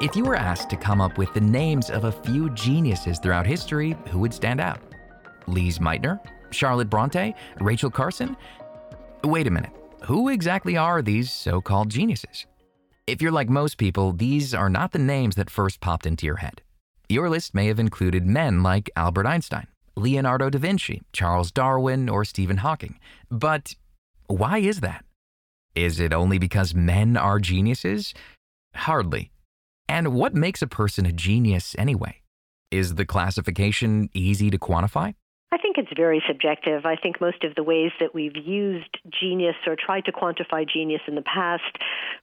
If you were asked to come up with the names of a few geniuses throughout history, who would stand out? Lise Meitner? Charlotte Bronte? Rachel Carson? Wait a minute. Who exactly are these so called geniuses? If you're like most people, these are not the names that first popped into your head. Your list may have included men like Albert Einstein, Leonardo da Vinci, Charles Darwin, or Stephen Hawking. But why is that? Is it only because men are geniuses? Hardly. And what makes a person a genius anyway? Is the classification easy to quantify? I think it's very subjective. I think most of the ways that we've used genius or tried to quantify genius in the past,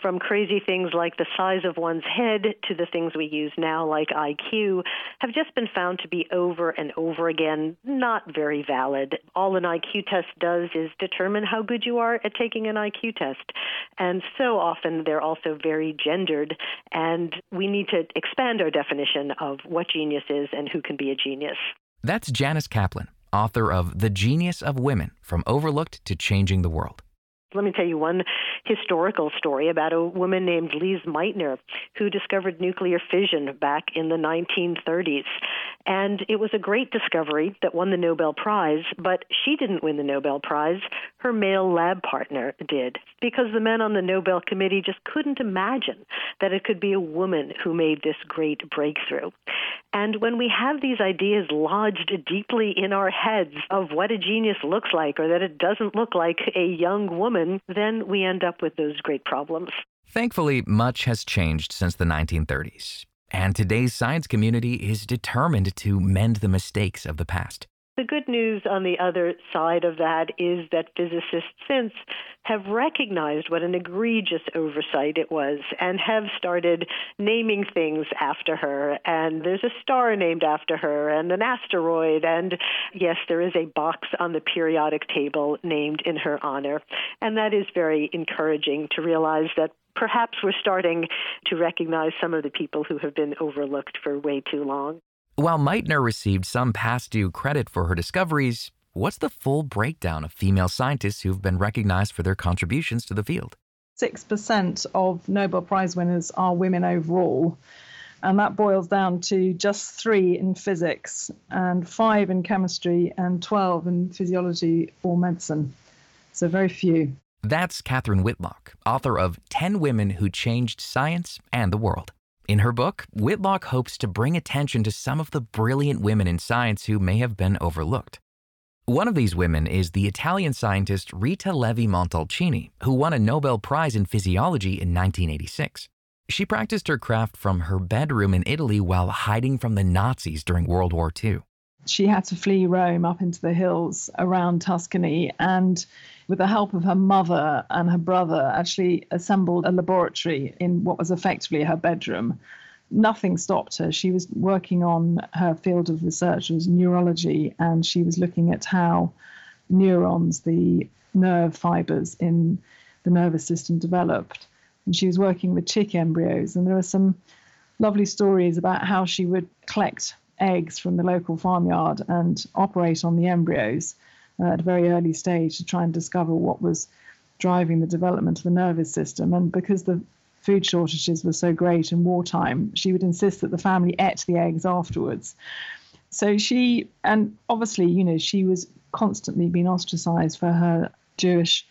from crazy things like the size of one's head to the things we use now like IQ, have just been found to be over and over again not very valid. All an IQ test does is determine how good you are at taking an IQ test. And so often they're also very gendered, and we need to expand our definition of what genius is and who can be a genius. That's Janice Kaplan, author of The Genius of Women From Overlooked to Changing the World. Let me tell you one historical story about a woman named Lise Meitner who discovered nuclear fission back in the 1930s. And it was a great discovery that won the Nobel Prize, but she didn't win the Nobel Prize. Her male lab partner did, because the men on the Nobel Committee just couldn't imagine that it could be a woman who made this great breakthrough. And when we have these ideas lodged deeply in our heads of what a genius looks like or that it doesn't look like a young woman, then we end up with those great problems. Thankfully, much has changed since the 1930s, and today's science community is determined to mend the mistakes of the past. The good news on the other side of that is that physicists since have recognized what an egregious oversight it was and have started naming things after her. And there's a star named after her and an asteroid. And yes, there is a box on the periodic table named in her honor. And that is very encouraging to realize that perhaps we're starting to recognize some of the people who have been overlooked for way too long. While Meitner received some past due credit for her discoveries, what's the full breakdown of female scientists who've been recognized for their contributions to the field? 6% of Nobel Prize winners are women overall. And that boils down to just three in physics, and five in chemistry, and 12 in physiology or medicine. So, very few. That's Catherine Whitlock, author of 10 Women Who Changed Science and the World. In her book, Whitlock hopes to bring attention to some of the brilliant women in science who may have been overlooked. One of these women is the Italian scientist Rita Levi Montalcini, who won a Nobel Prize in Physiology in 1986. She practiced her craft from her bedroom in Italy while hiding from the Nazis during World War II she had to flee Rome up into the hills around Tuscany and with the help of her mother and her brother actually assembled a laboratory in what was effectively her bedroom. Nothing stopped her. She was working on her field of research was neurology and she was looking at how neurons the nerve fibers in the nervous system developed. And she was working with chick embryos. And there are some lovely stories about how she would collect eggs from the local farmyard and operate on the embryos uh, at a very early stage to try and discover what was driving the development of the nervous system. And because the food shortages were so great in wartime, she would insist that the family ate the eggs afterwards. So she, and obviously, you know, she was constantly being ostracized for her Jewish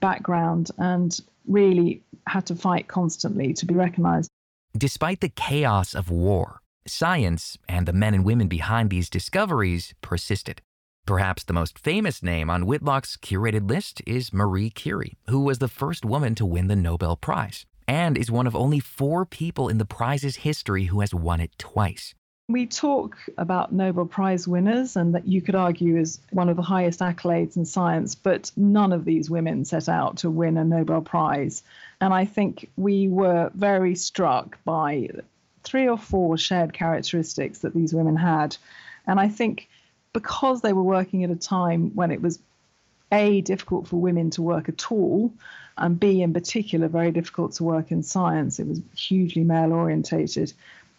background and really had to fight constantly to be recognized. Despite the chaos of war, Science and the men and women behind these discoveries persisted. Perhaps the most famous name on Whitlock's curated list is Marie Curie, who was the first woman to win the Nobel Prize and is one of only four people in the prize's history who has won it twice. We talk about Nobel Prize winners, and that you could argue is one of the highest accolades in science, but none of these women set out to win a Nobel Prize. And I think we were very struck by three or four shared characteristics that these women had. And I think because they were working at a time when it was A, difficult for women to work at all, and B, in particular, very difficult to work in science, it was hugely male orientated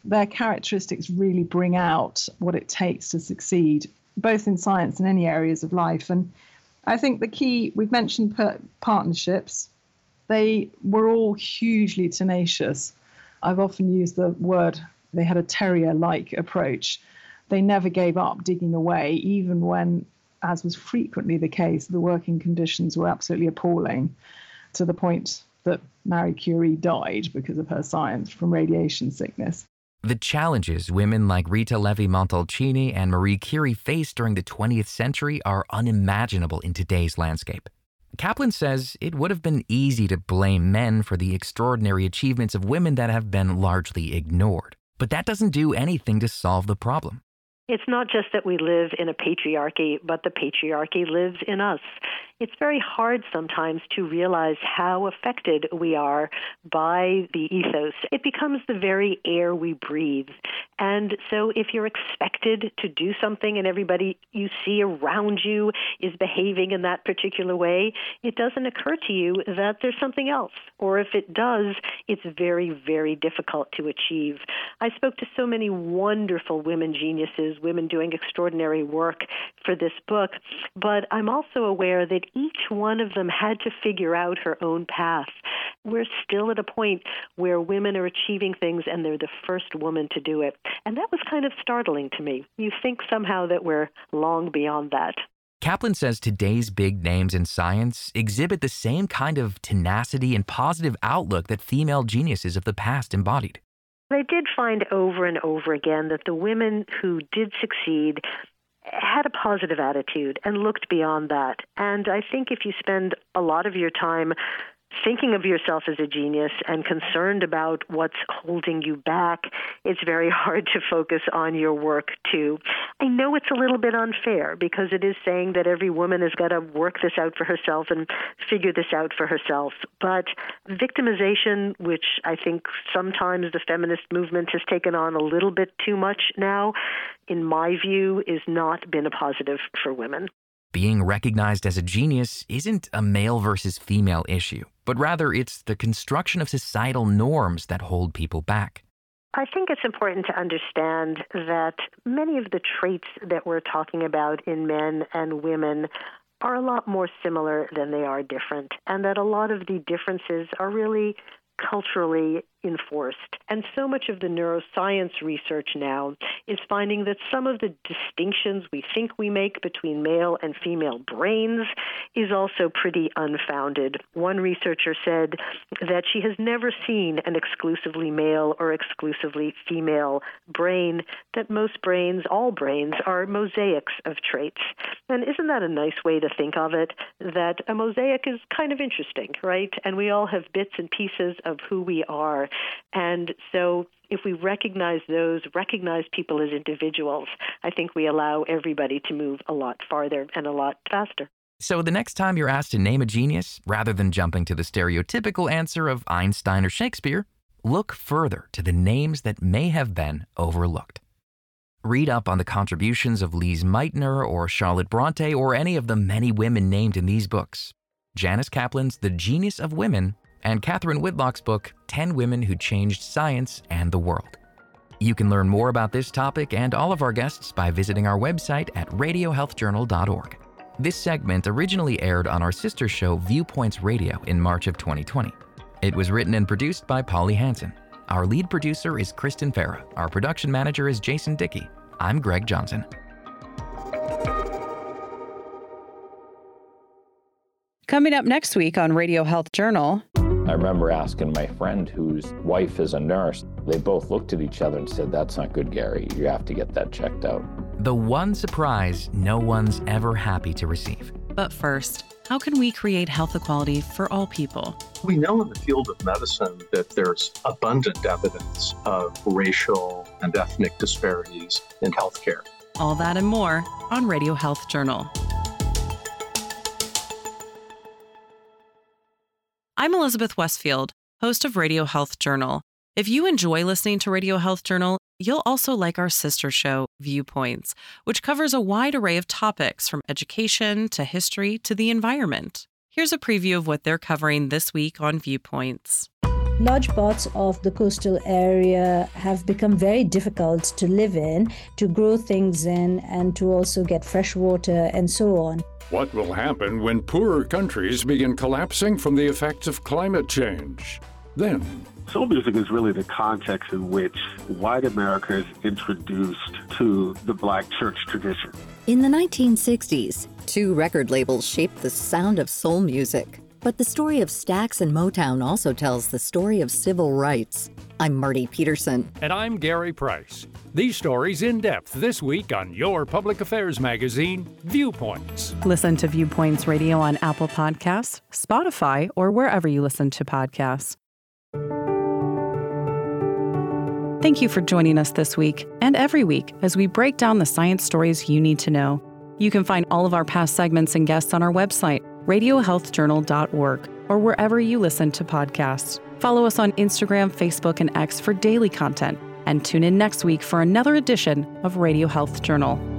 their characteristics really bring out what it takes to succeed, both in science and any areas of life. And I think the key, we've mentioned partnerships, they were all hugely tenacious. I've often used the word, they had a terrier like approach. They never gave up digging away, even when, as was frequently the case, the working conditions were absolutely appalling to the point that Marie Curie died because of her science from radiation sickness. The challenges women like Rita Levi Montalcini and Marie Curie faced during the 20th century are unimaginable in today's landscape. Kaplan says it would have been easy to blame men for the extraordinary achievements of women that have been largely ignored. But that doesn't do anything to solve the problem. It's not just that we live in a patriarchy, but the patriarchy lives in us it's very hard sometimes to realize how affected we are by the ethos. It becomes the very air we breathe. And so if you're expected to do something and everybody you see around you is behaving in that particular way, it doesn't occur to you that there's something else. Or if it does, it's very, very difficult to achieve. I spoke to so many wonderful women geniuses, women doing extraordinary work for this book, but I'm also aware that each one of them had to figure out her own path. We're still at a point where women are achieving things and they're the first woman to do it. And that was kind of startling to me. You think somehow that we're long beyond that. Kaplan says today's big names in science exhibit the same kind of tenacity and positive outlook that female geniuses of the past embodied. I did find over and over again that the women who did succeed had a positive attitude and looked beyond that. And I think if you spend a lot of your time thinking of yourself as a genius and concerned about what's holding you back, it's very hard to focus on your work too. I know it's a little bit unfair because it is saying that every woman has got to work this out for herself and figure this out for herself. But victimization, which I think sometimes the feminist movement has taken on a little bit too much now, in my view, is not been a positive for women. Being recognized as a genius isn't a male versus female issue, but rather it's the construction of societal norms that hold people back. I think it's important to understand that many of the traits that we're talking about in men and women are a lot more similar than they are different, and that a lot of the differences are really culturally enforced. And so much of the neuroscience research now is finding that some of the distinctions we think we make between male and female brains is also pretty unfounded. One researcher said that she has never seen an exclusively male or exclusively female brain, that most brains, all brains, are mosaics of traits. And isn't that a nice way to think of it? That a mosaic is kind of interesting, right? And we all have bits and pieces of who we are. And so if we recognize those, recognize people as individuals, I think we allow everybody to move a lot farther and a lot faster. So, the next time you're asked to name a genius, rather than jumping to the stereotypical answer of Einstein or Shakespeare, look further to the names that may have been overlooked. Read up on the contributions of Lise Meitner or Charlotte Bronte or any of the many women named in these books. Janice Kaplan's The Genius of Women and Catherine Whitlock's book, 10 Women Who Changed Science and the World. You can learn more about this topic and all of our guests by visiting our website at radiohealthjournal.org. This segment originally aired on our sister show Viewpoints Radio in March of 2020. It was written and produced by Polly Hanson. Our lead producer is Kristen Farah. Our production manager is Jason Dickey. I'm Greg Johnson. Coming up next week on Radio Health Journal, I remember asking my friend whose wife is a nurse. They both looked at each other and said, That's not good, Gary. You have to get that checked out. The one surprise no one's ever happy to receive. But first, how can we create health equality for all people? We know in the field of medicine that there's abundant evidence of racial and ethnic disparities in healthcare. All that and more on Radio Health Journal. I'm Elizabeth Westfield, host of Radio Health Journal. If you enjoy listening to Radio Health Journal, you'll also like our sister show, Viewpoints, which covers a wide array of topics from education to history to the environment. Here's a preview of what they're covering this week on Viewpoints. Large parts of the coastal area have become very difficult to live in, to grow things in, and to also get fresh water and so on. What will happen when poorer countries begin collapsing from the effects of climate change? Then, Soul music is really the context in which white America is introduced to the black church tradition. In the 1960s, two record labels shaped the sound of soul music. But the story of Stax and Motown also tells the story of civil rights. I'm Marty Peterson. And I'm Gary Price. These stories in depth this week on your public affairs magazine, Viewpoints. Listen to Viewpoints Radio on Apple Podcasts, Spotify, or wherever you listen to podcasts. Thank you for joining us this week and every week as we break down the science stories you need to know. You can find all of our past segments and guests on our website, radiohealthjournal.org, or wherever you listen to podcasts. Follow us on Instagram, Facebook, and X for daily content, and tune in next week for another edition of Radio Health Journal.